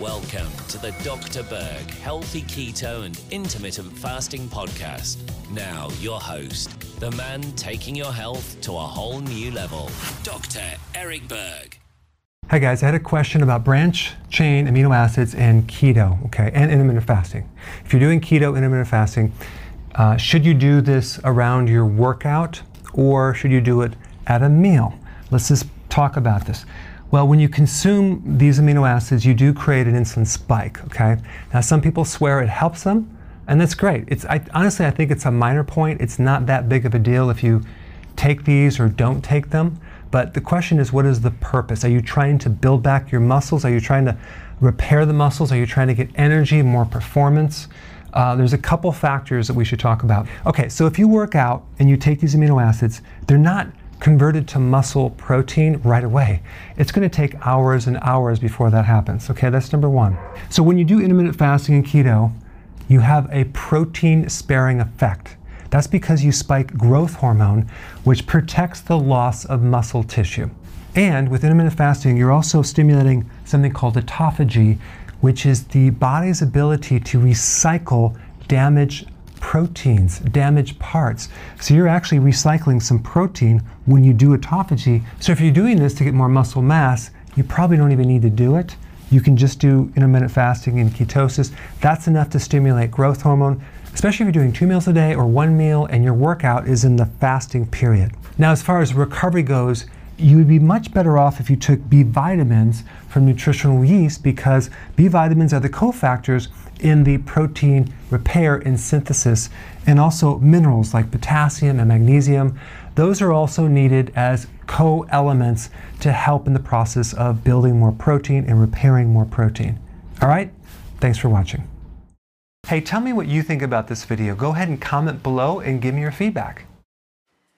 Welcome to the Dr. Berg Healthy Keto and Intermittent Fasting Podcast. Now, your host, the man taking your health to a whole new level, Dr. Eric Berg. Hi guys, I had a question about branch chain amino acids and keto, okay, and intermittent fasting. If you're doing keto intermittent fasting, uh, should you do this around your workout or should you do it at a meal? Let's just talk about this. Well, when you consume these amino acids, you do create an insulin spike, okay? Now, some people swear it helps them, and that's great. It's, I, honestly, I think it's a minor point. It's not that big of a deal if you take these or don't take them. But the question is, what is the purpose? Are you trying to build back your muscles? Are you trying to repair the muscles? Are you trying to get energy, more performance? Uh, there's a couple factors that we should talk about. Okay, so if you work out and you take these amino acids, they're not converted to muscle protein right away. It's going to take hours and hours before that happens. Okay, that's number one. So when you do intermittent fasting and keto, you have a protein sparing effect. That's because you spike growth hormone, which protects the loss of muscle tissue. And with intermittent fasting, you're also stimulating something called autophagy, which is the body's ability to recycle damaged proteins, damaged parts. So you're actually recycling some protein when you do autophagy. So if you're doing this to get more muscle mass, you probably don't even need to do it. You can just do intermittent fasting and ketosis. That's enough to stimulate growth hormone, especially if you're doing two meals a day or one meal and your workout is in the fasting period. Now, as far as recovery goes, you would be much better off if you took B vitamins from nutritional yeast because B vitamins are the cofactors in the protein repair and synthesis, and also minerals like potassium and magnesium. Those are also needed as co elements to help in the process of building more protein and repairing more protein. All right, thanks for watching. Hey, tell me what you think about this video. Go ahead and comment below and give me your feedback.